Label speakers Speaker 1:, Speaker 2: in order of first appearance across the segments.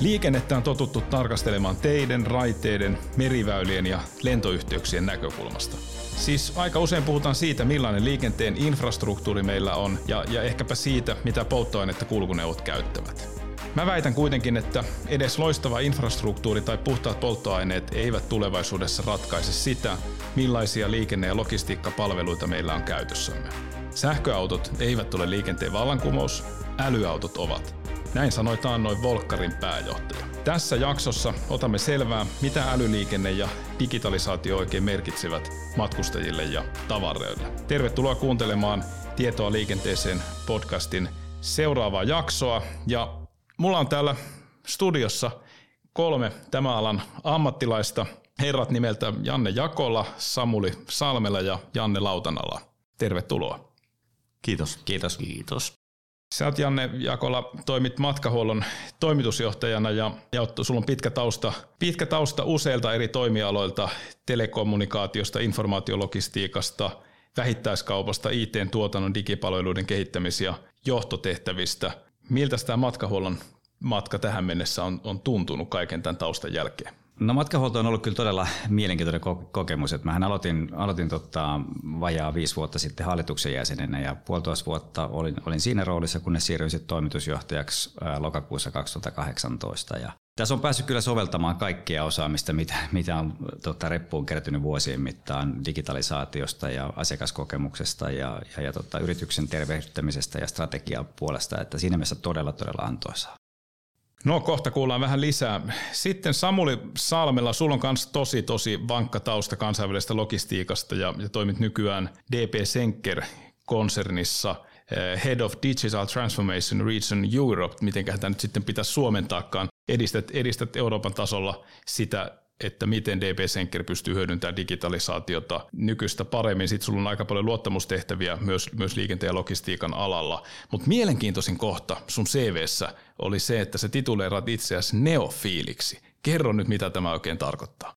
Speaker 1: Liikennettä on totuttu tarkastelemaan teiden, raiteiden, meriväylien ja lentoyhteyksien näkökulmasta. Siis aika usein puhutaan siitä, millainen liikenteen infrastruktuuri meillä on ja, ja ehkäpä siitä, mitä polttoainetta kulkuneuvot käyttävät. Mä väitän kuitenkin, että edes loistava infrastruktuuri tai puhtaat polttoaineet eivät tulevaisuudessa ratkaise sitä, millaisia liikenne- ja logistiikkapalveluita meillä on käytössämme. Sähköautot eivät ole liikenteen vallankumous, älyautot ovat. Näin sanoi noin Volkkarin pääjohtaja. Tässä jaksossa otamme selvää, mitä älyliikenne ja digitalisaatio oikein merkitsevät matkustajille ja tavaroille. Tervetuloa kuuntelemaan Tietoa liikenteeseen podcastin seuraavaa jaksoa. Ja mulla on täällä studiossa kolme tämän alan ammattilaista. Herrat nimeltä Janne Jakola, Samuli Salmela ja Janne Lautanala. Tervetuloa.
Speaker 2: Kiitos.
Speaker 3: Kiitos.
Speaker 2: Kiitos.
Speaker 1: Sä oot Janne Jakola, toimit matkahuollon toimitusjohtajana ja, ja sulla on pitkä tausta, pitkä tausta useilta eri toimialoilta, telekommunikaatiosta, informaatiologistiikasta, vähittäiskaupasta, IT-tuotannon, digipalveluiden kehittämis- ja johtotehtävistä. Miltä tämä matkahuollon matka tähän mennessä on, on tuntunut kaiken tämän taustan jälkeen?
Speaker 3: No matkahuolto on ollut kyllä todella mielenkiintoinen kokemus. Että mähän aloitin, aloitin tota, vajaa viisi vuotta sitten hallituksen jäsenenä ja puolitoista vuotta olin, olin siinä roolissa, kunnes siirryin sitten toimitusjohtajaksi lokakuussa 2018. Ja tässä on päässyt kyllä soveltamaan kaikkia osaamista, mitä, mitä on tota, reppuun kertynyt vuosien mittaan digitalisaatiosta ja asiakaskokemuksesta ja, ja, ja tota, yrityksen tervehdyttämisestä ja strategiapuolesta. Että siinä mielessä todella, todella antoisaa.
Speaker 1: No kohta kuullaan vähän lisää. Sitten Samuli Salmella, sulla on myös tosi tosi vankka tausta kansainvälisestä logistiikasta ja, ja toimit nykyään DP Senker konsernissa eh, Head of Digital Transformation Region Europe, miten tämä nyt sitten pitäisi suomentaakaan. Edistät, edistät Euroopan tasolla sitä että miten DB Senker pystyy hyödyntämään digitalisaatiota nykyistä paremmin. Sitten sulla on aika paljon luottamustehtäviä myös, myös liikenteen ja logistiikan alalla. Mutta mielenkiintoisin kohta sun CVssä oli se, että sä tituleerat itseäsi neofiiliksi. Kerro nyt, mitä tämä oikein tarkoittaa.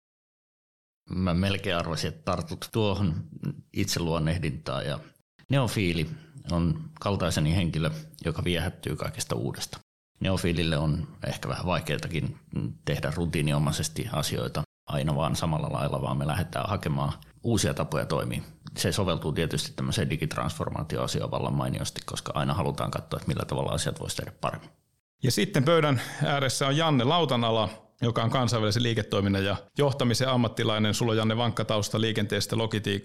Speaker 2: Mä melkein arvasin, että tartut tuohon itseluonnehdintaan. Ja neofiili on kaltaiseni henkilö, joka viehättyy kaikesta uudesta. Neofiilille on ehkä vähän vaikeatakin tehdä rutiiniomaisesti asioita aina vaan samalla lailla, vaan me lähdetään hakemaan uusia tapoja toimia. Se soveltuu tietysti tämmöiseen digitransformaatioasiaan vallan mainiosti, koska aina halutaan katsoa, että millä tavalla asiat voisi tehdä paremmin.
Speaker 1: Ja sitten pöydän ääressä on Janne Lautanala, joka on kansainvälisen liiketoiminnan ja johtamisen ammattilainen. Sulla on Janne vankka tausta liikenteestä,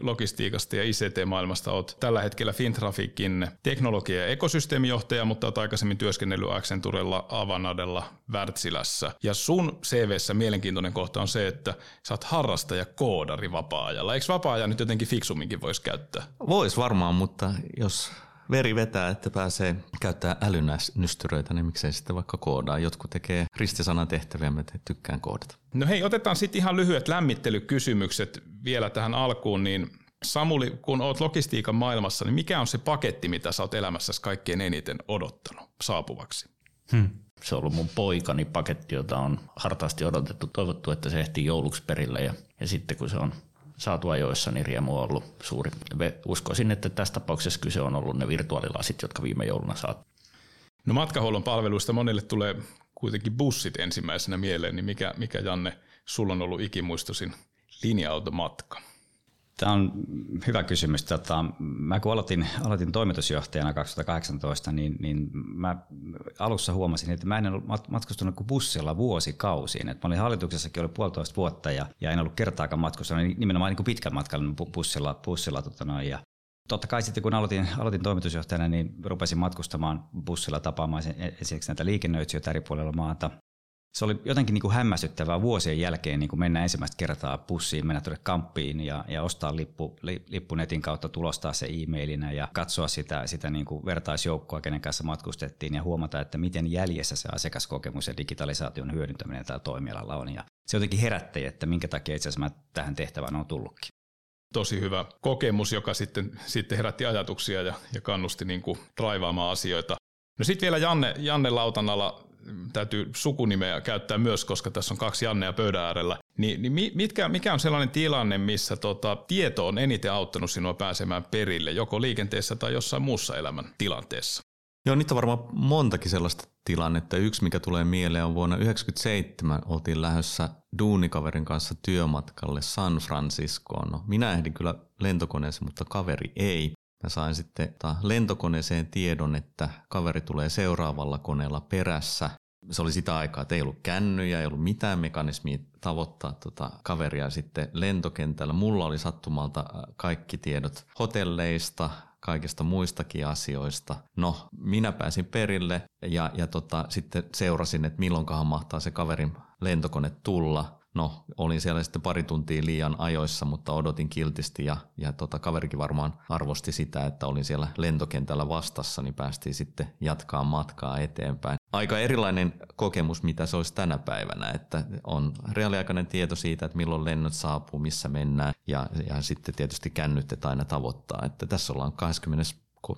Speaker 1: logistiikasta ja ICT-maailmasta. Olet tällä hetkellä Fintrafikin teknologia- ja ekosysteemijohtaja, mutta olet aikaisemmin työskennellyt Accenturella, Avanadella, Wärtsilässä. Ja sun CVssä mielenkiintoinen kohta on se, että sä oot harrastaja koodari vapaa-ajalla. Eikö vapaa-ajan nyt jotenkin fiksumminkin voisi käyttää?
Speaker 2: Voisi varmaan, mutta jos veri vetää, että pääsee käyttää älynystyröitä, niin miksei sitten vaikka koodaa. Jotkut tekee ristisanan tehtäviä, mä tykkään koodata.
Speaker 1: No hei, otetaan sitten ihan lyhyet lämmittelykysymykset vielä tähän alkuun, niin Samuli, kun oot logistiikan maailmassa, niin mikä on se paketti, mitä sä oot elämässäsi kaikkein eniten odottanut saapuvaksi?
Speaker 2: Hmm. Se on ollut mun poikani paketti, jota on hartaasti odotettu, toivottu, että se ehtii jouluksi perille ja, ja sitten kun se on saatu ajoissa, niin riemu on ollut suuri. Uskoisin, että tässä tapauksessa kyse on ollut ne virtuaalilasit, jotka viime jouluna saat.
Speaker 1: No matkahuollon palveluista monille tulee kuitenkin bussit ensimmäisenä mieleen, niin mikä, mikä Janne, sulla on ollut ikimuistosin linja-automatka?
Speaker 3: Tämä on hyvä kysymys. Tota, mä kun aloitin, aloitin toimitusjohtajana 2018, niin, niin mä alussa huomasin, että mä en ollut matkustunut kuin bussilla vuosikausiin. Et mä olin hallituksessakin ollut puolitoista vuotta ja, ja en ollut kertaakaan matkustanut niin nimenomaan niin kuin pitkän matkan bussilla. bussilla tota noin, ja Totta kai sitten kun aloitin, aloitin toimitusjohtajana, niin rupesin matkustamaan bussilla tapaamaan esimerkiksi näitä liikennöitsijöitä eri puolilla maata se oli jotenkin niin kuin hämmästyttävää vuosien jälkeen niin kuin mennä ensimmäistä kertaa bussiin, mennä tuonne kamppiin ja, ja ostaa lippu, li, lippu netin kautta, tulostaa se e-mailinä ja katsoa sitä, sitä niin kuin vertaisjoukkoa, kenen kanssa matkustettiin ja huomata, että miten jäljessä se asiakaskokemus ja digitalisaation hyödyntäminen tällä toimialalla on. Ja se jotenkin herätti, että minkä takia itse asiassa mä tähän tehtävään on tullutkin
Speaker 1: tosi hyvä kokemus, joka sitten, sitten herätti ajatuksia ja, ja kannusti niin kuin raivaamaan asioita. No sitten vielä Janne, Janne Lautanalla täytyy sukunimeä käyttää myös, koska tässä on kaksi Jannea pöydän äärellä. Ni, niin mitkä, mikä on sellainen tilanne, missä tota, tieto on eniten auttanut sinua pääsemään perille, joko liikenteessä tai jossain muussa elämän tilanteessa?
Speaker 4: Joo, niitä on varmaan montakin sellaista tilannetta. Yksi, mikä tulee mieleen, on vuonna 1997 oltiin lähdössä duunikaverin kanssa työmatkalle San Franciscoon. No, minä ehdin kyllä lentokoneeseen, mutta kaveri ei. Mä sain sitten lentokoneeseen tiedon, että kaveri tulee seuraavalla koneella perässä. Se oli sitä aikaa, että ei ollut kännyjä, ei ollut mitään mekanismia tavoittaa tota kaveria sitten lentokentällä. Mulla oli sattumalta kaikki tiedot hotelleista, kaikista muistakin asioista. No, minä pääsin perille ja, ja tota, sitten seurasin, että milloinkahan mahtaa se kaverin lentokone tulla. No, olin siellä sitten pari tuntia liian ajoissa, mutta odotin kiltisti ja, ja tota, kaverikin varmaan arvosti sitä, että olin siellä lentokentällä vastassa, niin päästiin sitten jatkaa matkaa eteenpäin. Aika erilainen kokemus, mitä se olisi tänä päivänä, että on reaaliaikainen tieto siitä, että milloin lennot saapuu, missä mennään ja, ja sitten tietysti kännyttet aina tavoittaa. Että tässä ollaan 20,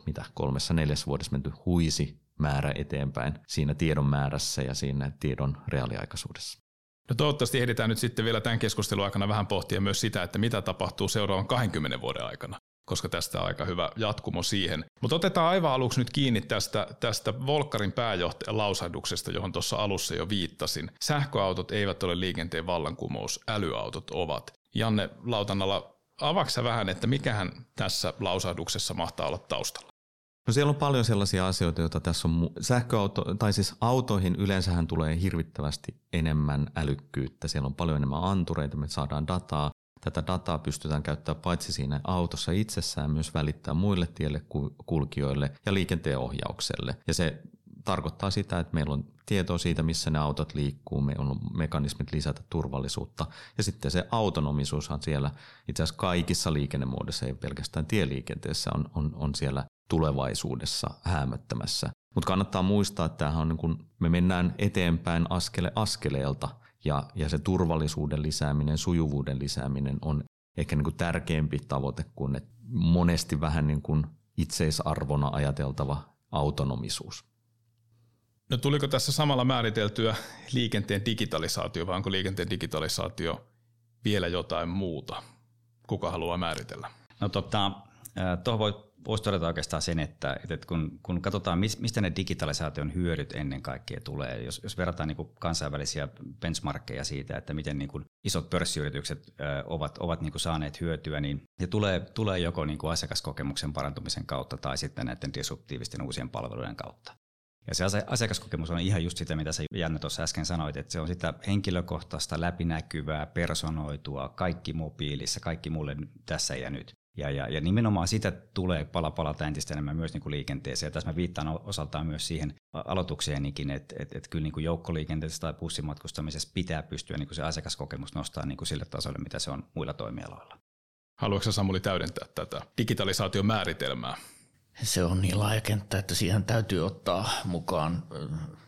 Speaker 4: mitä, kolmessa neljäs vuodessa menty huisi määrä eteenpäin siinä tiedon määrässä ja siinä tiedon reaaliaikaisuudessa.
Speaker 1: No toivottavasti ehditään nyt sitten vielä tämän keskustelun aikana vähän pohtia myös sitä, että mitä tapahtuu seuraavan 20 vuoden aikana koska tästä on aika hyvä jatkumo siihen. Mutta otetaan aivan aluksi nyt kiinni tästä, tästä Volkkarin pääjohtajan lausahduksesta, johon tuossa alussa jo viittasin. Sähköautot eivät ole liikenteen vallankumous, älyautot ovat. Janne Lautannalla, avaksa vähän, että mikähän tässä lausahduksessa mahtaa olla taustalla?
Speaker 4: No siellä on paljon sellaisia asioita, joita tässä on sähköauto, tai siis autoihin yleensähän tulee hirvittävästi enemmän älykkyyttä. Siellä on paljon enemmän antureita, me saadaan dataa. Tätä dataa pystytään käyttämään paitsi siinä autossa itsessään, myös välittää muille tielle kulkijoille ja liikenteen ohjaukselle. Ja se tarkoittaa sitä, että meillä on tietoa siitä, missä ne autot liikkuu, meillä on mekanismit lisätä turvallisuutta. Ja sitten se autonomisuushan siellä itse asiassa kaikissa liikennemuodoissa, ei pelkästään tieliikenteessä, on, on, on siellä tulevaisuudessa häämöttämässä. Mutta kannattaa muistaa, että on niin kun me mennään eteenpäin askele askeleelta ja, ja se turvallisuuden lisääminen, sujuvuuden lisääminen on ehkä niin kuin tärkeämpi tavoite kuin että monesti vähän niin kuin itseisarvona ajateltava autonomisuus.
Speaker 1: No tuliko tässä samalla määriteltyä liikenteen digitalisaatio vai onko liikenteen digitalisaatio vielä jotain muuta? Kuka haluaa määritellä?
Speaker 3: No tota, tuohon voi voisi todeta oikeastaan sen, että, että kun, kun katsotaan, mistä ne digitalisaation hyödyt ennen kaikkea tulee, jos, jos verrataan niin kuin kansainvälisiä benchmarkkeja siitä, että miten niin kuin isot pörssiyritykset ovat, ovat niin kuin saaneet hyötyä, niin se tulee, tulee joko niin kuin asiakaskokemuksen parantumisen kautta tai sitten näiden disruptiivisten uusien palveluiden kautta. Ja se asiakaskokemus on ihan just sitä, mitä sä Janne tuossa äsken sanoit, että se on sitä henkilökohtaista, läpinäkyvää, personoitua, kaikki mobiilissa, kaikki mulle tässä ja nyt. Ja, ja, ja nimenomaan sitä tulee pala palata entistä enemmän myös niin kuin liikenteeseen. Ja tässä mä viittaan osaltaan myös siihen aloitukseenkin, että, että, että kyllä niin kuin joukkoliikenteessä tai bussimatkustamisessa pitää pystyä niin kuin se asiakaskokemus nostaa niin kuin sille tasolle, mitä se on muilla toimialoilla.
Speaker 1: Haluatko Samuli täydentää tätä digitalisaation määritelmää?
Speaker 2: Se on niin laaja kenttä, että siihen täytyy ottaa mukaan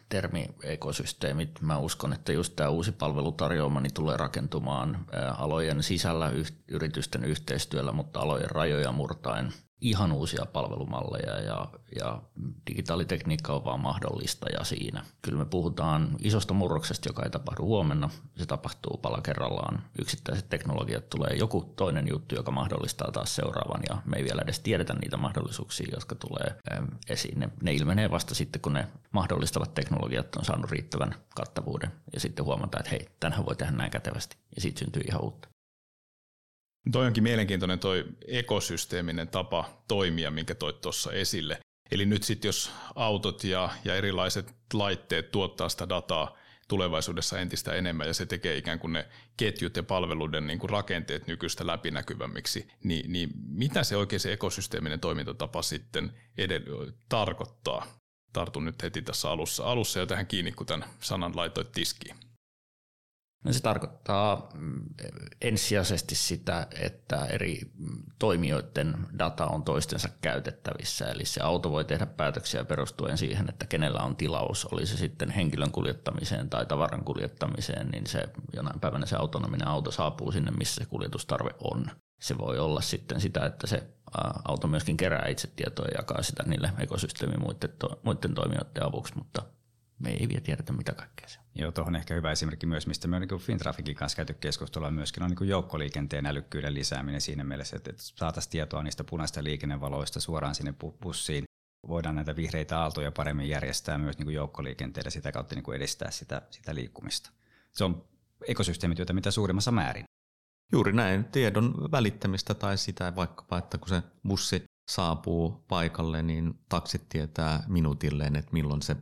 Speaker 2: termiekosysteemit. Mä uskon, että just tämä uusi palvelutarjoama niin tulee rakentumaan alojen sisällä yritysten yhteistyöllä, mutta alojen rajoja murtaen ihan uusia palvelumalleja ja, ja digitaalitekniikka on vaan mahdollista ja siinä. Kyllä me puhutaan isosta murroksesta, joka ei tapahdu huomenna. Se tapahtuu pala kerrallaan. Yksittäiset teknologiat tulee joku toinen juttu, joka mahdollistaa taas seuraavan ja me ei vielä edes tiedetä niitä mahdollisuuksia, jotka tulee esiin. Ne, ne ilmenee vasta sitten, kun ne mahdollistavat teknologiat on saanut riittävän kattavuuden ja sitten huomataan, että hei, tänhän voi tehdä näin kätevästi ja siitä syntyy ihan uutta.
Speaker 1: Toi onkin mielenkiintoinen toi ekosysteeminen tapa toimia, minkä toit tuossa esille. Eli nyt sitten jos autot ja, ja erilaiset laitteet tuottaa sitä dataa tulevaisuudessa entistä enemmän ja se tekee ikään kuin ne ketjut ja palveluiden niin kuin rakenteet nykyistä läpinäkyvämmiksi, niin, niin mitä se oikein se ekosysteeminen toimintatapa sitten edell- tarkoittaa? Tartun nyt heti tässä alussa, alussa jo tähän kiinni, kun tämän sanan laitoit tiskiin.
Speaker 2: No se tarkoittaa mm, ensisijaisesti sitä, että eri toimijoiden data on toistensa käytettävissä. Eli se auto voi tehdä päätöksiä perustuen siihen, että kenellä on tilaus, oli se sitten henkilön kuljettamiseen tai tavaran kuljettamiseen, niin se jonain päivänä se autonominen auto saapuu sinne, missä se kuljetustarve on. Se voi olla sitten sitä, että se auto myöskin kerää itse tietoa ja jakaa sitä niille ekosysteemin muiden, to, muiden toimijoiden avuksi, mutta me ei vielä tiedetä mitä kaikkea se on.
Speaker 3: Joo, tuohon ehkä hyvä esimerkki myös, mistä me on niin Fintrafikin kanssa käyty keskustelua myöskin, on niin joukkoliikenteen älykkyyden lisääminen siinä mielessä, että, että saataisiin tietoa niistä punaista liikennevaloista suoraan sinne bussiin voidaan näitä vihreitä aaltoja paremmin järjestää myös niin joukkoliikenteellä sitä kautta niin edistää sitä, sitä liikkumista. Se on ekosysteemityötä mitä suurimmassa määrin.
Speaker 4: Juuri näin, tiedon välittämistä tai sitä vaikkapa, että kun se bussi saapuu paikalle, niin taksit tietää minuutilleen, että milloin se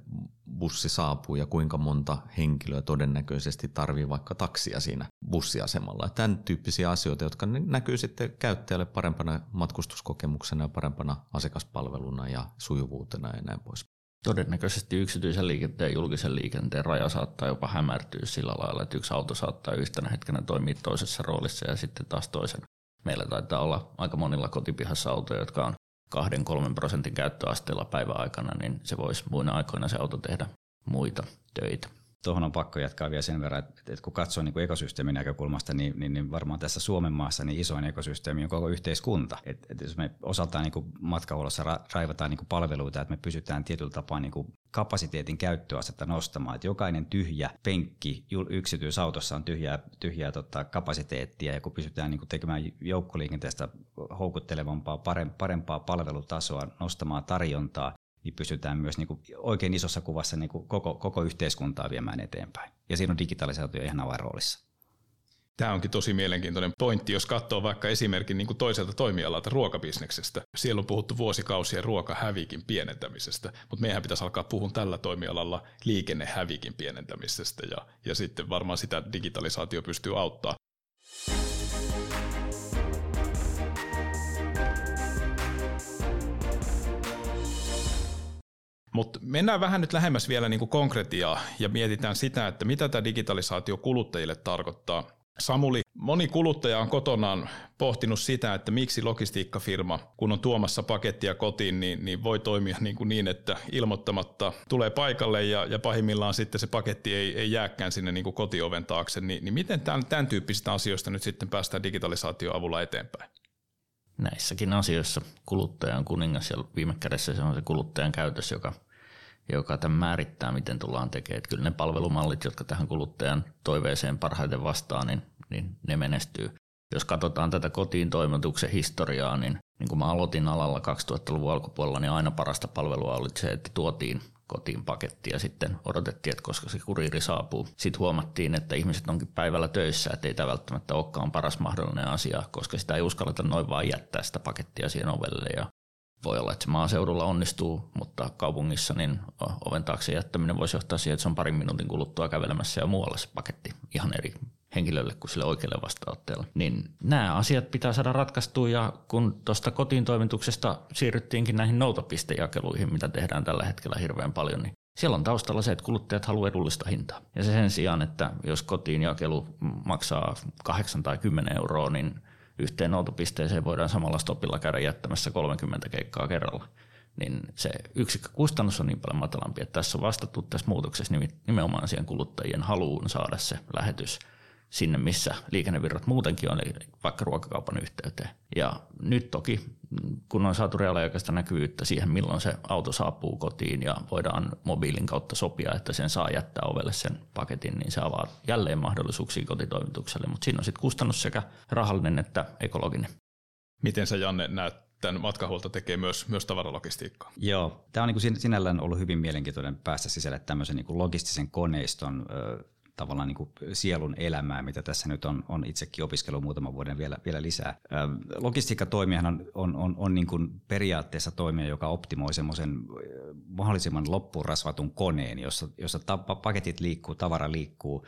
Speaker 4: bussi saapuu ja kuinka monta henkilöä todennäköisesti tarvii vaikka taksia siinä bussiasemalla. Tämän tyyppisiä asioita, jotka näkyy sitten käyttäjälle parempana matkustuskokemuksena ja parempana asiakaspalveluna ja sujuvuutena ja näin pois.
Speaker 2: Todennäköisesti yksityisen liikenteen ja julkisen liikenteen raja saattaa jopa hämärtyä sillä lailla, että yksi auto saattaa yhtenä hetkenä toimia toisessa roolissa ja sitten taas toisen. Meillä taitaa olla aika monilla kotipihassa autoja, jotka on 2-3 prosentin käyttöasteella päiväaikana, niin se voisi muina aikoina se auto tehdä muita töitä
Speaker 3: tuohon on pakko jatkaa vielä sen verran, että, että kun katsoo niin kuin ekosysteemin näkökulmasta, niin, niin, niin varmaan tässä Suomen maassa niin isoin ekosysteemi on koko yhteiskunta. Et, et jos me osaltaan niin matkahuollossa ra, raivataan niin palveluita, että me pysytään tietyllä tapaa niin kapasiteetin käyttöasetta nostamaan, että jokainen tyhjä penkki yksityisautossa on tyhjää, tyhjää tota, kapasiteettia ja kun pysytään niin kuin tekemään joukkoliikenteestä houkuttelevampaa, parempaa palvelutasoa, nostamaan tarjontaa, niin pystytään myös niin kuin oikein isossa kuvassa niin kuin koko, koko yhteiskuntaa viemään eteenpäin. Ja siinä on digitalisaatio ihan avainroolissa.
Speaker 1: Tämä onkin tosi mielenkiintoinen pointti, jos katsoo vaikka esimerkin niin kuin toiselta toimialalta ruokabisneksestä. Siellä on puhuttu vuosikausien ruokahävikin pienentämisestä, mutta meidän pitäisi alkaa puhua tällä toimialalla liikennehävikin pienentämisestä ja, ja sitten varmaan sitä digitalisaatio pystyy auttaa. Mutta mennään vähän nyt lähemmäs vielä niin kuin konkretiaa ja mietitään sitä, että mitä tämä digitalisaatio kuluttajille tarkoittaa. Samuli, moni kuluttaja on kotonaan pohtinut sitä, että miksi logistiikkafirma, kun on tuomassa pakettia kotiin, niin, niin voi toimia niin, kuin niin, että ilmoittamatta tulee paikalle ja, ja pahimmillaan sitten se paketti ei, ei jääkään sinne niin kuin kotioven taakse. Ni, niin miten tämän, tämän tyyppisistä asioista nyt sitten päästään digitalisaation avulla eteenpäin?
Speaker 2: Näissäkin asioissa kuluttaja on kuningas ja viime kädessä se on se kuluttajan käytös, joka joka tämän määrittää, miten tullaan tekemään. Että kyllä ne palvelumallit, jotka tähän kuluttajan toiveeseen parhaiten vastaa, niin, niin ne menestyy. Jos katsotaan tätä kotiin toimituksen historiaa, niin, niin kun mä aloitin alalla 2000-luvun alkupuolella, niin aina parasta palvelua oli se, että tuotiin kotiin paketti ja sitten odotettiin, että koska se kuriiri saapuu. Sitten huomattiin, että ihmiset onkin päivällä töissä, että ei tämä välttämättä olekaan paras mahdollinen asia, koska sitä ei uskalleta noin vaan jättää sitä pakettia siihen ovelle ja voi olla, että se maaseudulla onnistuu, mutta kaupungissa niin oven taakse jättäminen voisi johtaa siihen, että se on parin minuutin kuluttua kävelemässä ja muualla se paketti ihan eri henkilölle kuin sille oikealle vastaanottajalle. Niin nämä asiat pitää saada ratkaistua ja kun tuosta kotiin toimituksesta siirryttiinkin näihin noutopistejakeluihin, mitä tehdään tällä hetkellä hirveän paljon, niin siellä on taustalla se, että kuluttajat haluavat edullista hintaa. Ja se sen sijaan, että jos kotiin jakelu maksaa 8 tai 10 euroa, niin yhteen autopisteeseen voidaan samalla stopilla käydä jättämässä 30 keikkaa kerralla, niin se yksikkökustannus on niin paljon matalampi, että tässä on vastattu tässä muutoksessa nimenomaan siihen kuluttajien haluun saada se lähetys sinne, missä liikennevirrat muutenkin on, eli vaikka ruokakaupan yhteyteen. Ja nyt toki, kun on saatu reaaliaikaista näkyvyyttä siihen, milloin se auto saapuu kotiin ja voidaan mobiilin kautta sopia, että sen saa jättää ovelle sen paketin, niin se avaa jälleen mahdollisuuksia kotitoimitukselle, mutta siinä on sitten kustannus sekä rahallinen että ekologinen.
Speaker 1: Miten sä Janne näet tämän matkahuolto tekee myös, myös tavaralogistiikkaa.
Speaker 3: Joo, tämä on niin sinällään ollut hyvin mielenkiintoinen päästä sisälle tämmöisen niin logistisen koneiston tavallaan niin kuin sielun elämää, mitä tässä nyt on, on itsekin opiskellut muutaman vuoden vielä, vielä lisää. Logistiikkatoimijahan on, on, on, on niin kuin periaatteessa toimija, joka optimoi semmoisen mahdollisimman loppurasvatun koneen, jossa, jossa ta- paketit liikkuu, tavara liikkuu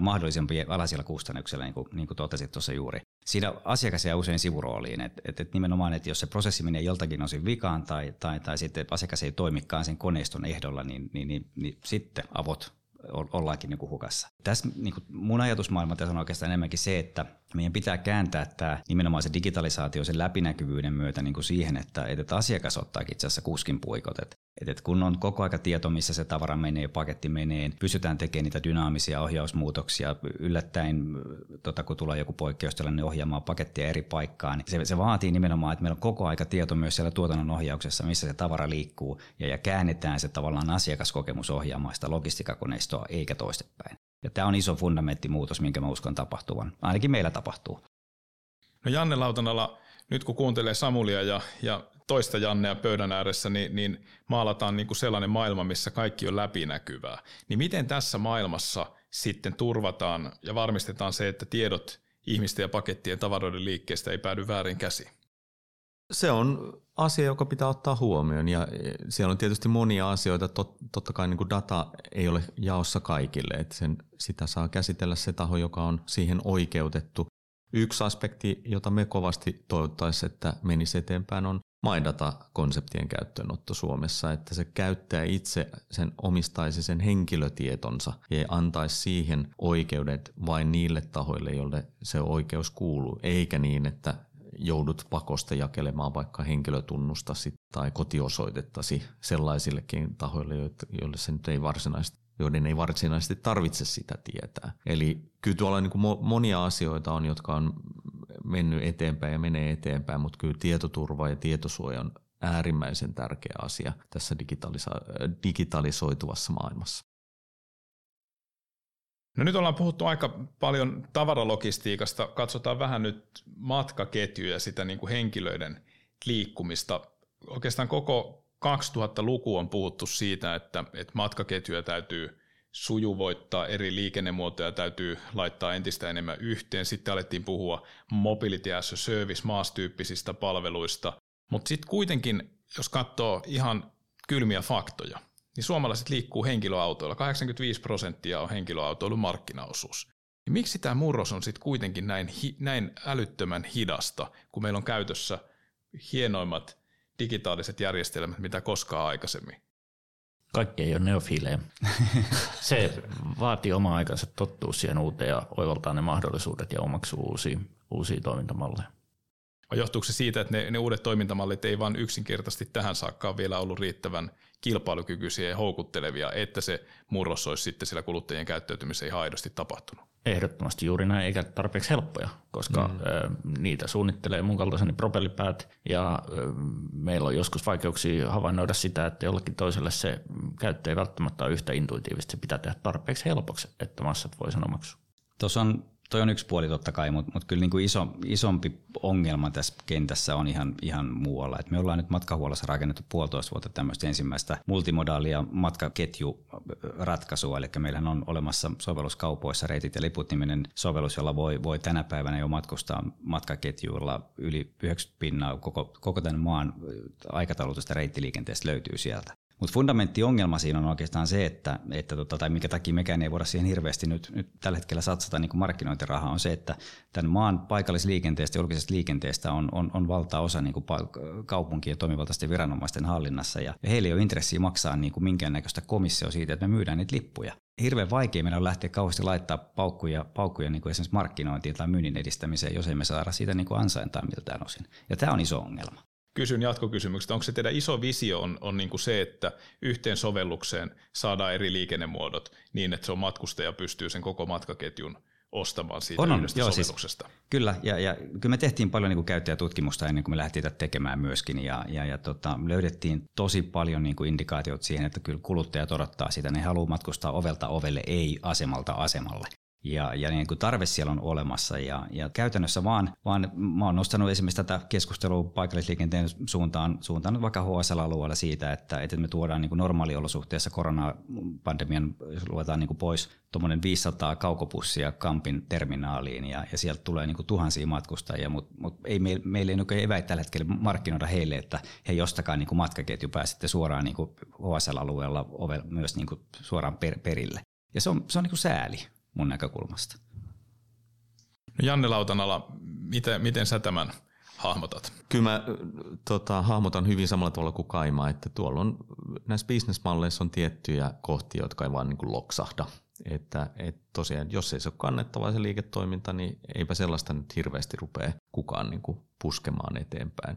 Speaker 3: mahdollisimman alhaisilla kustannuksilla, niin kuin, niin kuin totesit tuossa juuri. Siinä asiakas jää usein sivurooliin, että et, et nimenomaan, että jos se prosessi menee joltakin osin vikaan tai, tai, tai sitten asiakas ei toimikaan sen koneiston ehdolla, niin, niin, niin, niin sitten avot ollaankin niin kuin hukassa. Tässä niin kuin mun ajatusmaailma tässä on oikeastaan enemmänkin se, että meidän pitää kääntää tämä nimenomaan se digitalisaatio sen läpinäkyvyyden myötä niin kuin siihen, että, että asiakas ottaakin itse asiassa kuskin puikot. Että, että kun on koko aika tieto, missä se tavara menee, paketti menee, pystytään tekemään niitä dynaamisia ohjausmuutoksia, yllättäen tota, kun tulee joku poikkeustilanne ohjaamaan pakettia eri paikkaan. Niin se, se vaatii nimenomaan, että meillä on koko aika tieto myös siellä tuotannon ohjauksessa, missä se tavara liikkuu, ja, ja käännetään se tavallaan asiakaskokemus ohjaamaan sitä logistikakoneistoa, eikä toistepäin. Ja tämä on iso fundamenttimuutos, minkä mä uskon tapahtuvan. Ainakin meillä tapahtuu.
Speaker 1: No Janne Lautanala, nyt kun kuuntelee Samulia ja, ja toista Jannea pöydän ääressä, niin, niin maalataan niin kuin sellainen maailma, missä kaikki on läpinäkyvää. Niin miten tässä maailmassa sitten turvataan ja varmistetaan se, että tiedot ihmisten ja pakettien tavaroiden liikkeestä ei päädy väärin käsi?
Speaker 4: Se on asia, joka pitää ottaa huomioon ja siellä on tietysti monia asioita. Tot, totta kai niin kuin data ei ole jaossa kaikille, että sen, sitä saa käsitellä se taho, joka on siihen oikeutettu. Yksi aspekti, jota me kovasti toivottaisiin, että menisi eteenpäin, on MyData-konseptien käyttöönotto Suomessa, että se käyttäjä itse sen omistaisi sen henkilötietonsa ja antaisi siihen oikeudet vain niille tahoille, joille se oikeus kuuluu, eikä niin, että joudut pakosta jakelemaan vaikka henkilötunnustasi tai kotiosoitettasi sellaisillekin tahoille, joille se nyt ei varsinaisesti joiden ei varsinaisesti tarvitse sitä tietää. Eli kyllä tuolla niin kuin monia asioita on, jotka on mennyt eteenpäin ja menee eteenpäin, mutta kyllä tietoturva ja tietosuoja on äärimmäisen tärkeä asia tässä digitalisa- digitalisoituvassa maailmassa.
Speaker 1: No nyt ollaan puhuttu aika paljon tavaralogistiikasta. Katsotaan vähän nyt matkaketjuja, sitä niin kuin henkilöiden liikkumista. Oikeastaan koko 2000-luku on puhuttu siitä, että, että matkaketjuja täytyy sujuvoittaa, eri liikennemuotoja täytyy laittaa entistä enemmän yhteen. Sitten alettiin puhua mobility as a service maastyyppisistä palveluista. Mutta sitten kuitenkin, jos katsoo ihan kylmiä faktoja, niin suomalaiset liikkuu henkilöautoilla. 85 prosenttia on henkilöautoilun markkinaosuus. Niin miksi tämä murros on sitten kuitenkin näin, hi, näin älyttömän hidasta, kun meillä on käytössä hienoimmat digitaaliset järjestelmät, mitä koskaan aikaisemmin?
Speaker 2: Kaikki ei ole neofiileja. Se vaatii oma aikansa tottua siihen uuteen ja oivaltaa ne mahdollisuudet ja omaksua uusia, uusia toimintamalleja.
Speaker 1: Vai johtuuko se siitä, että ne, ne uudet toimintamallit ei vain yksinkertaisesti tähän saakka ole vielä ollut riittävän kilpailukykyisiä ja houkuttelevia, että se murros olisi sitten siellä kuluttajien käyttäytymisessä ihan aidosti tapahtunut?
Speaker 2: Ehdottomasti juuri näin, eikä tarpeeksi helppoja, koska mm. niitä suunnittelee mun kaltaiseni propellipäät ja meillä on joskus vaikeuksia havainnoida sitä, että jollekin toiselle se käyttö ei välttämättä ole yhtä intuitiivista, se pitää tehdä tarpeeksi helpoksi, että massat voi sen omaksua.
Speaker 3: Tuossa on toi on yksi puoli totta kai, mutta, mutta kyllä niin kuin iso, isompi ongelma tässä kentässä on ihan, ihan muualla. Et me ollaan nyt matkahuollossa rakennettu puolitoista vuotta tämmöistä ensimmäistä multimodaalia matkaketjuratkaisua, eli meillähän on olemassa sovelluskaupoissa reitit ja liput niminen sovellus, jolla voi, voi tänä päivänä jo matkustaa matkaketjuilla yli 90 pinnaa koko, koko tämän maan aikataulutusta reittiliikenteestä löytyy sieltä. Mutta fundamentti ongelma siinä on oikeastaan se, että, että tota, tai minkä takia mekään ei voida siihen hirveästi nyt, nyt tällä hetkellä satsata niin markkinointirahaa, on se, että tämän maan paikallisliikenteestä julkisesta liikenteestä on, on, on valtaosa niin kuin kaupunkien toimivaltaisten viranomaisten hallinnassa, ja, ja heillä ei ole intressiä maksaa niin kuin minkäännäköistä komissio siitä, että me myydään niitä lippuja. Hirveän vaikea meidän on lähteä kauheasti laittaa paukkuja, paukkuja niin kuin esimerkiksi markkinointiin tai myynnin edistämiseen, jos emme saada siitä niin kuin ansaintaa miltään osin. Ja tämä on iso ongelma
Speaker 1: kysyn jatkokysymyksestä, onko se teidän iso visio on, on niin kuin se, että yhteen sovellukseen saadaan eri liikennemuodot niin, että se on matkustaja pystyy sen koko matkaketjun ostamaan siitä on, on. yhdestä Joo, siis sovelluksesta. Siis,
Speaker 3: kyllä, ja, ja kyllä me tehtiin paljon niin kuin käyttäjätutkimusta ennen kuin me lähdettiin tätä tekemään myöskin, ja, ja, ja tota, löydettiin tosi paljon niin kuin indikaatiot siihen, että kyllä kuluttajat odottaa sitä, ne haluaa matkustaa ovelta ovelle, ei asemalta asemalle ja, ja niin kuin tarve siellä on olemassa. Ja, ja käytännössä vaan, vaan mä oon nostanut esimerkiksi tätä keskustelua paikallisliikenteen suuntaan, suuntaan vaikka HSL-alueella siitä, että, että me tuodaan niin kuin normaaliolosuhteessa koronapandemian, luetaan niin kuin pois tuommoinen 500 kaukopussia Kampin terminaaliin ja, ja sieltä tulee niin kuin tuhansia matkustajia, mutta mut ei me, meillä ei niin eväitä tällä hetkellä markkinoida heille, että he jostakaan niin kuin matkaketju pääsette suoraan niin kuin HSL-alueella myös niin kuin suoraan per, perille. Ja se on, se on niin kuin sääli mun näkökulmasta.
Speaker 1: No Janne Lautanala, miten, miten sä tämän hahmotat?
Speaker 4: Kyllä mä tota, hahmotan hyvin samalla tavalla kuin Kaima, että tuolla on näissä bisnesmalleissa on tiettyjä kohtia, jotka ei vaan niin kuin loksahda. Että et tosiaan, jos ei se ole kannettavaa se liiketoiminta, niin eipä sellaista nyt hirveästi rupea kukaan niin kuin puskemaan eteenpäin.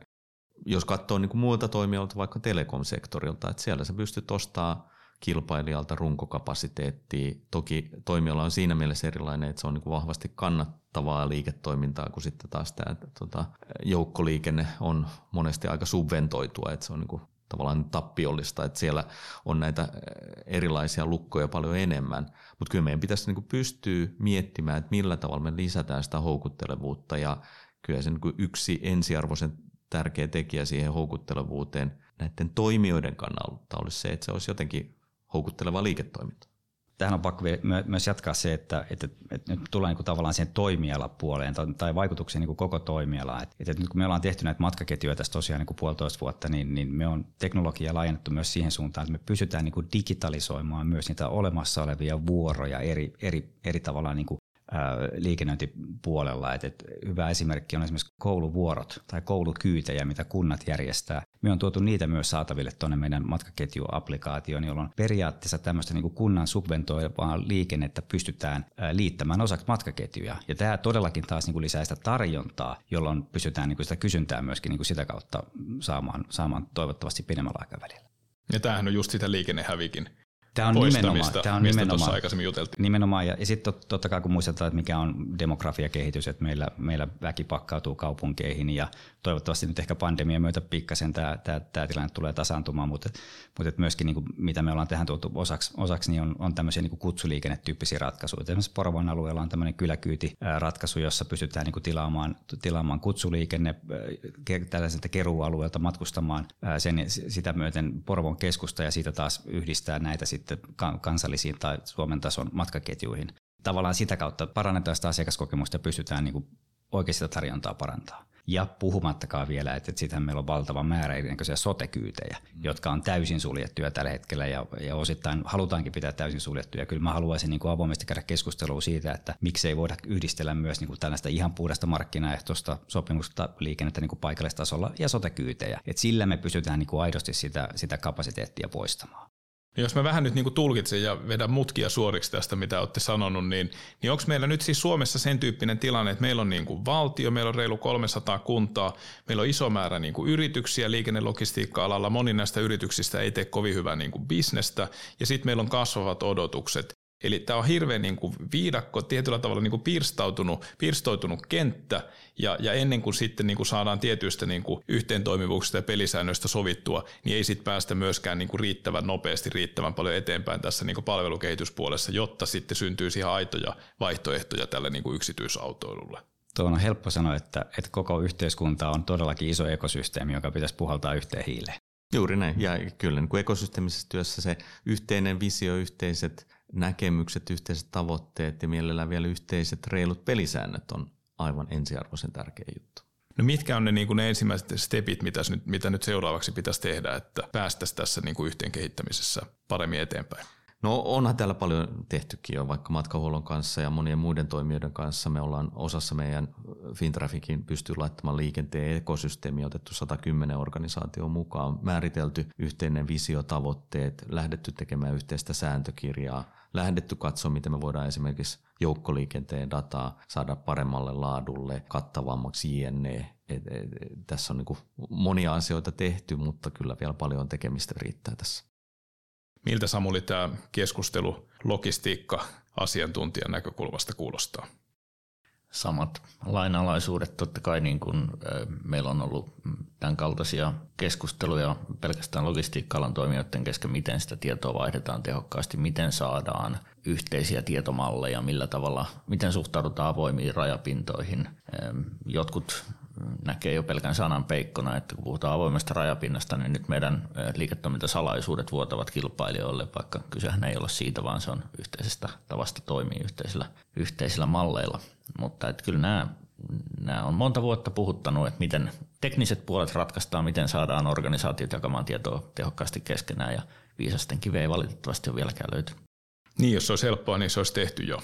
Speaker 4: Jos katsoo niin kuin muilta toimijoilta, vaikka telekom-sektorilta, että siellä sä pystyt ostamaan kilpailijalta runkokapasiteettia. Toki toimiala on siinä mielessä erilainen, että se on niin kuin vahvasti kannattavaa liiketoimintaa, kun sitten taas tämä tota, joukkoliikenne on monesti aika subventoitua, että se on niin kuin tavallaan tappiollista, että siellä on näitä erilaisia lukkoja paljon enemmän. Mutta kyllä meidän pitäisi niin pystyä miettimään, että millä tavalla me lisätään sitä houkuttelevuutta ja kyllä se niin yksi ensiarvoisen tärkeä tekijä siihen houkuttelevuuteen näiden toimijoiden kannalta olisi se, että se olisi jotenkin houkutteleva liiketoiminta
Speaker 3: tähän on pakko myös jatkaa se, että, että, että nyt tullaan niin tavallaan siihen toimialapuoleen tai, tai vaikutukseen niin koko toimialaan. Että, että nyt kun me ollaan tehty näitä matkaketjuja tässä tosiaan niin puolitoista vuotta, niin, niin me on teknologia laajennettu myös siihen suuntaan, että me pysytään niin digitalisoimaan myös niitä olemassa olevia vuoroja eri, eri, eri tavalla niin liikennöintipuolella. Et, et hyvä esimerkki on esimerkiksi kouluvuorot tai koulukyytejä, mitä kunnat järjestää. Me on tuotu niitä myös saataville tuonne meidän matkaketjuapplikaatioon, jolloin periaatteessa tämmöistä niin kunnan subventoivaa liikennettä pystytään liittämään osaksi matkaketjuja. Ja tämä todellakin taas niin lisää sitä tarjontaa, jolloin pystytään niin sitä kysyntää myöskin niin sitä kautta saamaan, saamaan toivottavasti pidemmällä aikavälillä.
Speaker 1: Ja tämähän on just sitä liikennehävikin
Speaker 3: Tämä on nimenomaan, tämä on
Speaker 1: mistä
Speaker 3: nimenomaan,
Speaker 1: aikaisemmin juteltiin.
Speaker 3: Nimenomaan, ja, ja sitten tot, totta kai kun muistetaan, että mikä on demografiakehitys, että meillä, meillä väki pakkautuu kaupunkeihin ja toivottavasti nyt ehkä pandemian myötä pikkasen tämä, tämä, tämä tilanne tulee tasaantumaan, mutta, mutta että myöskin niin kuin, mitä me ollaan tähän tuotu osaksi, osaksi niin on, on tämmöisiä niin kuin kutsuliikennetyyppisiä ratkaisuja. Esimerkiksi Porvoon alueella on tämmöinen kyläkyyti-ratkaisu, jossa pystytään niin kuin tilaamaan, tilaamaan kutsuliikenne tällaiselta keruualueelta matkustamaan sen, sitä myöten Porvoon keskusta ja siitä taas yhdistää näitä sitten kansallisiin tai Suomen tason matkaketjuihin. Tavallaan sitä kautta parannetaan sitä asiakaskokemusta ja pystytään niin kuin oikeasti tarjontaa parantaa. Ja puhumattakaan vielä, että, että sitähän meillä on valtava määrä erinäköisiä sotekyytejä, mm. jotka on täysin suljettuja tällä hetkellä ja, ja osittain halutaankin pitää täysin suljettuja. Kyllä mä haluaisin niin kuin avoimesti käydä keskustelua siitä, että miksei voida yhdistellä myös niin kuin tällaista ihan puhdasta markkinaehtoista sopimusta liikennettä niin kuin paikallistasolla ja sotekyytejä. Et sillä me pystytään niin kuin aidosti sitä, sitä kapasiteettia poistamaan.
Speaker 1: Niin jos mä vähän nyt niin tulkitsen ja vedän mutkia suoriksi tästä, mitä olette sanonut, niin, niin onko meillä nyt siis Suomessa sen tyyppinen tilanne, että meillä on niin kuin valtio, meillä on reilu 300 kuntaa, meillä on iso määrä niin kuin yrityksiä liikennelogistiikka-alalla, moni näistä yrityksistä ei tee kovin hyvää niin kuin bisnestä, ja sitten meillä on kasvavat odotukset. Eli tämä on hirveän niin kuin viidakko, tietyllä tavalla niin kuin pirstautunut, pirstoitunut kenttä, ja, ja ennen kuin sitten niin kuin saadaan tietyistä niin kuin yhteentoimivuuksista ja pelisäännöistä sovittua, niin ei sitten päästä myöskään niin kuin riittävän nopeasti, riittävän paljon eteenpäin tässä niin kuin palvelukehityspuolessa, jotta sitten syntyy ihan aitoja vaihtoehtoja tälle niin kuin yksityisautoilulle.
Speaker 3: Tuo on helppo sanoa, että, että koko yhteiskunta on todellakin iso ekosysteemi, joka pitäisi puhaltaa yhteen hiileen.
Speaker 4: Juuri näin. Ja kyllä niin kuin ekosysteemisessä työssä se yhteinen visio, yhteiset näkemykset, yhteiset tavoitteet ja mielellään vielä yhteiset reilut pelisäännöt on aivan ensiarvoisen tärkeä juttu.
Speaker 1: No mitkä on ne, niin kuin ne ensimmäiset stepit, mitä nyt, mitä nyt seuraavaksi pitäisi tehdä, että päästäisiin tässä niin kuin yhteen kehittämisessä paremmin eteenpäin?
Speaker 4: No onhan täällä paljon tehtykin jo, vaikka matkahuollon kanssa ja monien muiden toimijoiden kanssa. Me ollaan osassa meidän Fintrafikin pystyy laittamaan liikenteen ekosysteemi, otettu 110 organisaatioon mukaan, määritelty yhteinen visio, tavoitteet, lähdetty tekemään yhteistä sääntökirjaa, lähdetty katsoa, miten me voidaan esimerkiksi joukkoliikenteen dataa saada paremmalle laadulle, kattavammaksi jne. Et, et, et, tässä on niin monia asioita tehty, mutta kyllä vielä paljon tekemistä riittää tässä.
Speaker 1: Miltä Samuli tämä keskustelu logistiikka asiantuntijan näkökulmasta kuulostaa?
Speaker 2: Samat lainalaisuudet totta kai niin kuin, meillä on ollut tämän kaltaisia keskusteluja pelkästään logistiikka-alan toimijoiden kesken, miten sitä tietoa vaihdetaan tehokkaasti, miten saadaan yhteisiä tietomalleja, millä tavalla, miten suhtaudutaan avoimiin rajapintoihin. Jotkut näkee jo pelkän sanan peikkona, että kun puhutaan avoimesta rajapinnasta, niin nyt meidän liiketoimintasalaisuudet vuotavat kilpailijoille, vaikka kysehän ei ole siitä, vaan se on yhteisestä tavasta toimii yhteisillä, yhteisillä malleilla. Mutta että kyllä nämä, nämä on monta vuotta puhuttanut, että miten tekniset puolet ratkaistaan, miten saadaan organisaatiot jakamaan tietoa tehokkaasti keskenään ja viisasten kiveä ei valitettavasti ole vieläkään löyty.
Speaker 1: Niin, jos se olisi helppoa, niin se olisi tehty jo.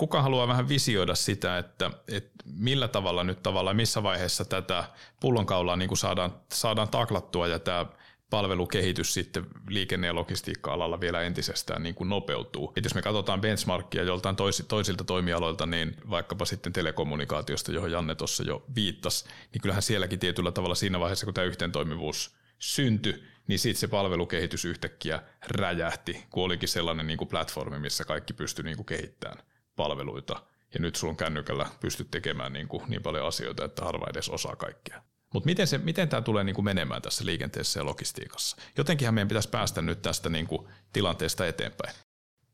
Speaker 1: kuka haluaa vähän visioida sitä, että, että millä tavalla nyt tavallaan, missä vaiheessa tätä pullonkaulaa niin kuin saadaan, saadaan taklattua ja tämä palvelukehitys sitten liikenne- ja logistiikka-alalla vielä entisestään niin kuin nopeutuu. Et jos me katsotaan benchmarkia joltain tois, toisilta toimialoilta, niin vaikkapa sitten telekommunikaatiosta, johon Janne tuossa jo viittasi, niin kyllähän sielläkin tietyllä tavalla siinä vaiheessa, kun tämä yhteentoimivuus syntyi, niin sitten se palvelukehitys yhtäkkiä räjähti, kun olikin sellainen niin kuin platformi, missä kaikki pystyi niin kuin kehittämään palveluita. Ja nyt sulla on kännykällä pystyt tekemään niin, kuin niin paljon asioita, että harva edes osaa kaikkea. Mutta miten, se, miten tämä tulee niin kuin menemään tässä liikenteessä ja logistiikassa? Jotenkinhan meidän pitäisi päästä nyt tästä niin kuin tilanteesta eteenpäin.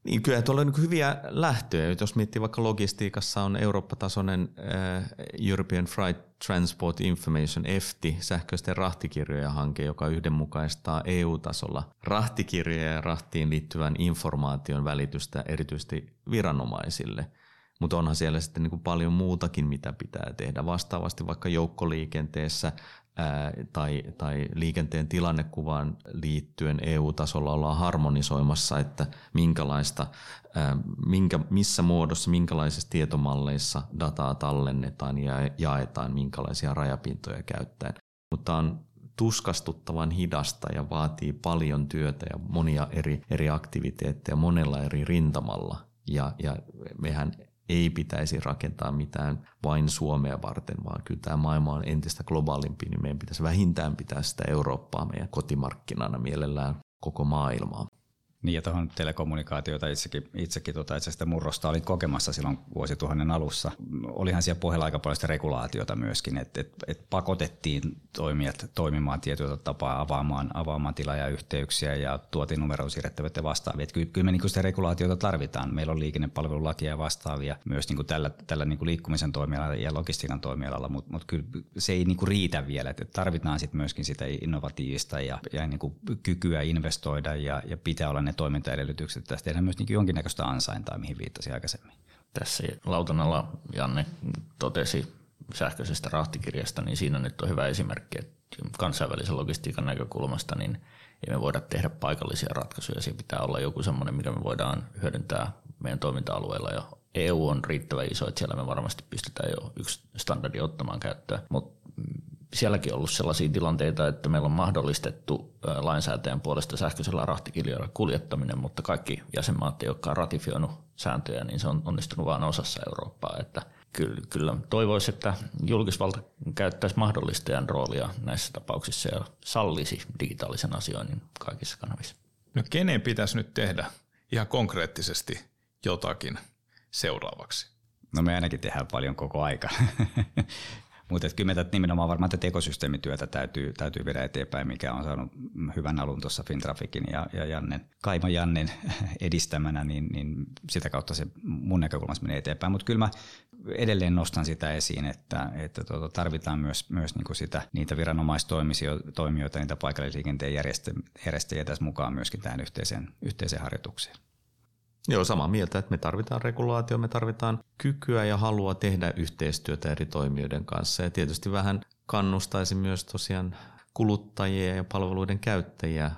Speaker 4: Niin, kyllä tuolla on niin hyviä lähtöjä. Jos miettii vaikka logistiikassa on Eurooppa-tasoinen äh, European Freight Transport Information EFTI, sähköisten rahtikirjojen hanke, joka yhdenmukaistaa EU-tasolla rahtikirjoja ja rahtiin liittyvän informaation välitystä erityisesti viranomaisille. Mutta onhan siellä sitten niin kuin paljon muutakin, mitä pitää tehdä. Vastaavasti vaikka joukkoliikenteessä tai, tai liikenteen tilannekuvaan liittyen EU-tasolla ollaan harmonisoimassa, että minkälaista, minkä, missä muodossa, minkälaisissa tietomalleissa dataa tallennetaan ja jaetaan, minkälaisia rajapintoja käyttäen. Mutta on tuskastuttavan hidasta ja vaatii paljon työtä ja monia eri, eri aktiviteetteja monella eri rintamalla. Ja, ja mehän ei pitäisi rakentaa mitään vain Suomea varten, vaan kyllä tämä maailma on entistä globaalimpi, niin meidän pitäisi vähintään pitää sitä Eurooppaa meidän kotimarkkinana mielellään koko maailmaa.
Speaker 3: Niin ja tuohon telekommunikaatioita itsekin, itsekin tuota, itse sitä murrosta olin kokemassa silloin vuosituhannen alussa. Olihan siellä pohjalla aika paljon sitä regulaatiota myöskin, että et, et pakotettiin toimijat toimimaan tietyllä tapaa avaamaan, avaamaan tila- ja yhteyksiä ja tuotiin numeroon siirrettävät ja vastaavia. Kyllä, kyllä me niin sitä regulaatiota tarvitaan. Meillä on liikennepalvelulakia ja vastaavia myös niin kuin tällä, tällä niin kuin liikkumisen toimialalla ja logistiikan toimialalla, mutta mut kyllä se ei niin kuin riitä vielä. Et tarvitaan sit myöskin sitä innovatiivista ja, ja niin kuin kykyä investoida ja, ja pitää olla ne toimintaedellytykset. Tästä tehdään myös niin jonkinnäköistä ansaintaa, mihin viittasin aikaisemmin.
Speaker 2: Tässä Lautanalla Janne totesi sähköisestä rahtikirjasta, niin siinä nyt on hyvä esimerkki, että kansainvälisen logistiikan näkökulmasta niin ei me voida tehdä paikallisia ratkaisuja. Siinä pitää olla joku semmoinen, mikä me voidaan hyödyntää meidän toiminta-alueella ja EU on riittävän iso, että siellä me varmasti pystytään jo yksi standardi ottamaan käyttöön, mutta sielläkin ollut sellaisia tilanteita, että meillä on mahdollistettu lainsäätäjän puolesta sähköisellä rahtikirjoilla kuljettaminen, mutta kaikki jäsenmaat, jotka on ratifioinut sääntöjä, niin se on onnistunut vain osassa Eurooppaa. Että kyllä, kyllä toivoisi, että julkisvalta käyttäisi mahdollistajan roolia näissä tapauksissa ja sallisi digitaalisen asioinnin kaikissa kanavissa.
Speaker 1: No kenen pitäisi nyt tehdä ihan konkreettisesti jotakin seuraavaksi?
Speaker 3: No me ainakin tehdään paljon koko aika. Mutta kyllä me nimenomaan varmaan tätä ekosysteemityötä täytyy, täytyy viedä eteenpäin, mikä on saanut hyvän alun tuossa Fintrafikin ja, ja Jannen, Kaima Jannen edistämänä, niin, niin sitä kautta se mun näkökulmasta menee eteenpäin. Mutta kyllä mä edelleen nostan sitä esiin, että, että tuota, tarvitaan myös, myös niin kuin sitä, niitä viranomaistoimijoita, niitä paikallisliikenteen järjestäjiä tässä mukaan myöskin tähän yhteiseen, yhteiseen harjoitukseen.
Speaker 4: Joo, samaa mieltä, että me tarvitaan regulaatio, me tarvitaan kykyä ja halua tehdä yhteistyötä eri toimijoiden kanssa ja tietysti vähän kannustaisi myös tosiaan kuluttajia ja palveluiden käyttäjiä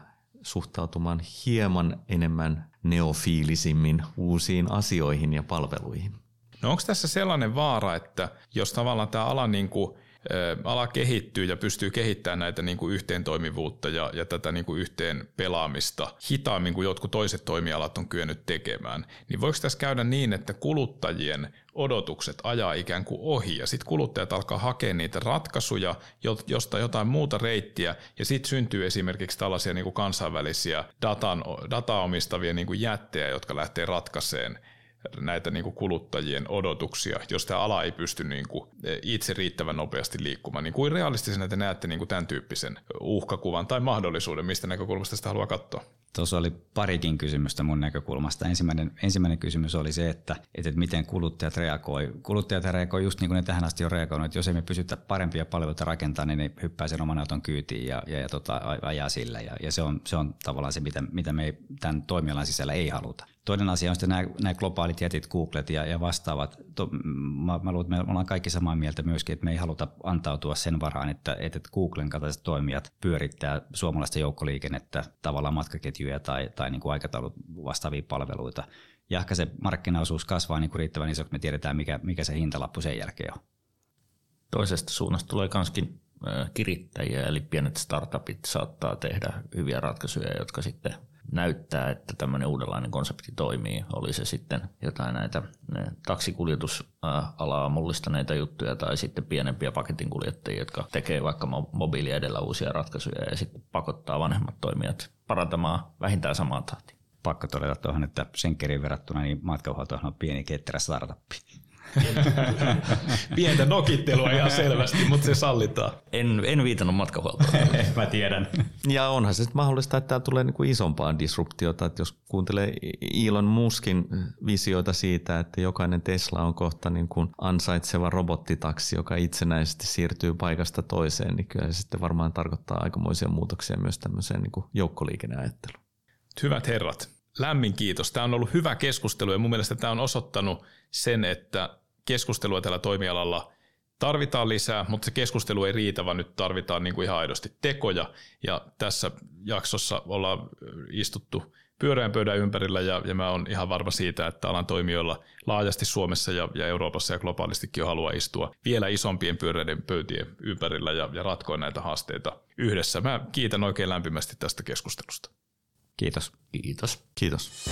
Speaker 4: suhtautumaan hieman enemmän neofiilisimmin uusiin asioihin ja palveluihin.
Speaker 1: No onko tässä sellainen vaara, että jos tavallaan tämä ala niin kuin ala kehittyy ja pystyy kehittämään näitä niin kuin yhteentoimivuutta ja, ja tätä niin kuin yhteen pelaamista hitaammin kuin jotkut toiset toimialat on kyennyt tekemään, niin voiko tässä käydä niin, että kuluttajien odotukset ajaa ikään kuin ohi ja sitten kuluttajat alkaa hakea niitä ratkaisuja, josta jotain muuta reittiä ja sitten syntyy esimerkiksi tällaisia niin kuin kansainvälisiä datan, dataomistavia niin kuin jättejä, jotka lähtee ratkaiseen näitä niin kuin kuluttajien odotuksia, jos tämä ala ei pysty niin kuin itse riittävän nopeasti liikkumaan. Niin kuin realistisena te näette niin kuin tämän tyyppisen uhkakuvan tai mahdollisuuden, mistä näkökulmasta sitä haluaa katsoa?
Speaker 3: Tuossa oli parikin kysymystä mun näkökulmasta. Ensimmäinen, ensimmäinen kysymys oli se, että, että miten kuluttajat reagoi. Kuluttajat reagoi just niin kuin ne tähän asti on reagoinut, että jos emme pysytä parempia palveluita rakentaa, niin ne hyppää sen oman auton kyytiin ja, ja, ja tota, ajaa sillä. Ja, ja se, on, se on tavallaan se, mitä, mitä me tämän toimialan sisällä ei haluta. Toinen asia on sitten nämä, nämä globaalit jätit, Googlet ja, ja vastaavat. To, mä, mä luulen, että me ollaan kaikki samaa mieltä myöskin, että me ei haluta antautua sen varaan, että, että Googlen kaltaiset toimijat pyörittää suomalaista joukkoliikennettä, tavallaan matkaketjuja tai, tai niin kuin aikataulut vastaavia palveluita. Ja ehkä se markkinaosuus kasvaa niin kuin riittävän iso, me tiedetään, mikä, mikä se hintalappu sen jälkeen on.
Speaker 2: Toisesta suunnasta tulee myöskin kirittäjiä, eli pienet startupit saattaa tehdä hyviä ratkaisuja, jotka sitten näyttää, että tämmöinen uudenlainen konsepti toimii. Oli se sitten jotain näitä taksikuljetusalaa mullistaneita juttuja tai sitten pienempiä paketinkuljettajia, jotka tekee vaikka mobiili edellä uusia ratkaisuja ja sitten pakottaa vanhemmat toimijat parantamaan vähintään samaa tahtia.
Speaker 3: Pakko todeta tuohon, että Schenkerin verrattuna niin matkahuoltohan on pieni ketterä startuppi.
Speaker 1: Pientä nokittelua ihan selvästi, mutta se sallitaan.
Speaker 2: En, en viitannut matkahuoltoon.
Speaker 3: Mä tiedän.
Speaker 4: Ja onhan se mahdollista, että tämä tulee niinku isompaa disruptiota, että jos kuuntelee Elon Muskin visioita siitä, että jokainen Tesla on kohta niin kuin ansaitseva robottitaksi, joka itsenäisesti siirtyy paikasta toiseen, niin kyllä se sitten varmaan tarkoittaa aikamoisia muutoksia myös tämmöiseen niin kuin joukkoliikenneajatteluun.
Speaker 1: Hyvät herrat, lämmin kiitos. Tämä on ollut hyvä keskustelu ja mun mielestä tämä on osoittanut sen, että keskustelua tällä toimialalla tarvitaan lisää, mutta se keskustelu ei riitä, vaan nyt tarvitaan niin kuin ihan aidosti tekoja. Ja tässä jaksossa ollaan istuttu pyöreän pöydän ympärillä ja, ja mä oon ihan varma siitä, että alan toimijoilla laajasti Suomessa ja, ja Euroopassa ja globaalistikin on halua istua vielä isompien pyöreiden pöytien ympärillä ja, ja ratkoa näitä haasteita yhdessä. Mä kiitän oikein lämpimästi tästä keskustelusta.
Speaker 3: Kiitos.
Speaker 2: Kiitos.
Speaker 4: Kiitos.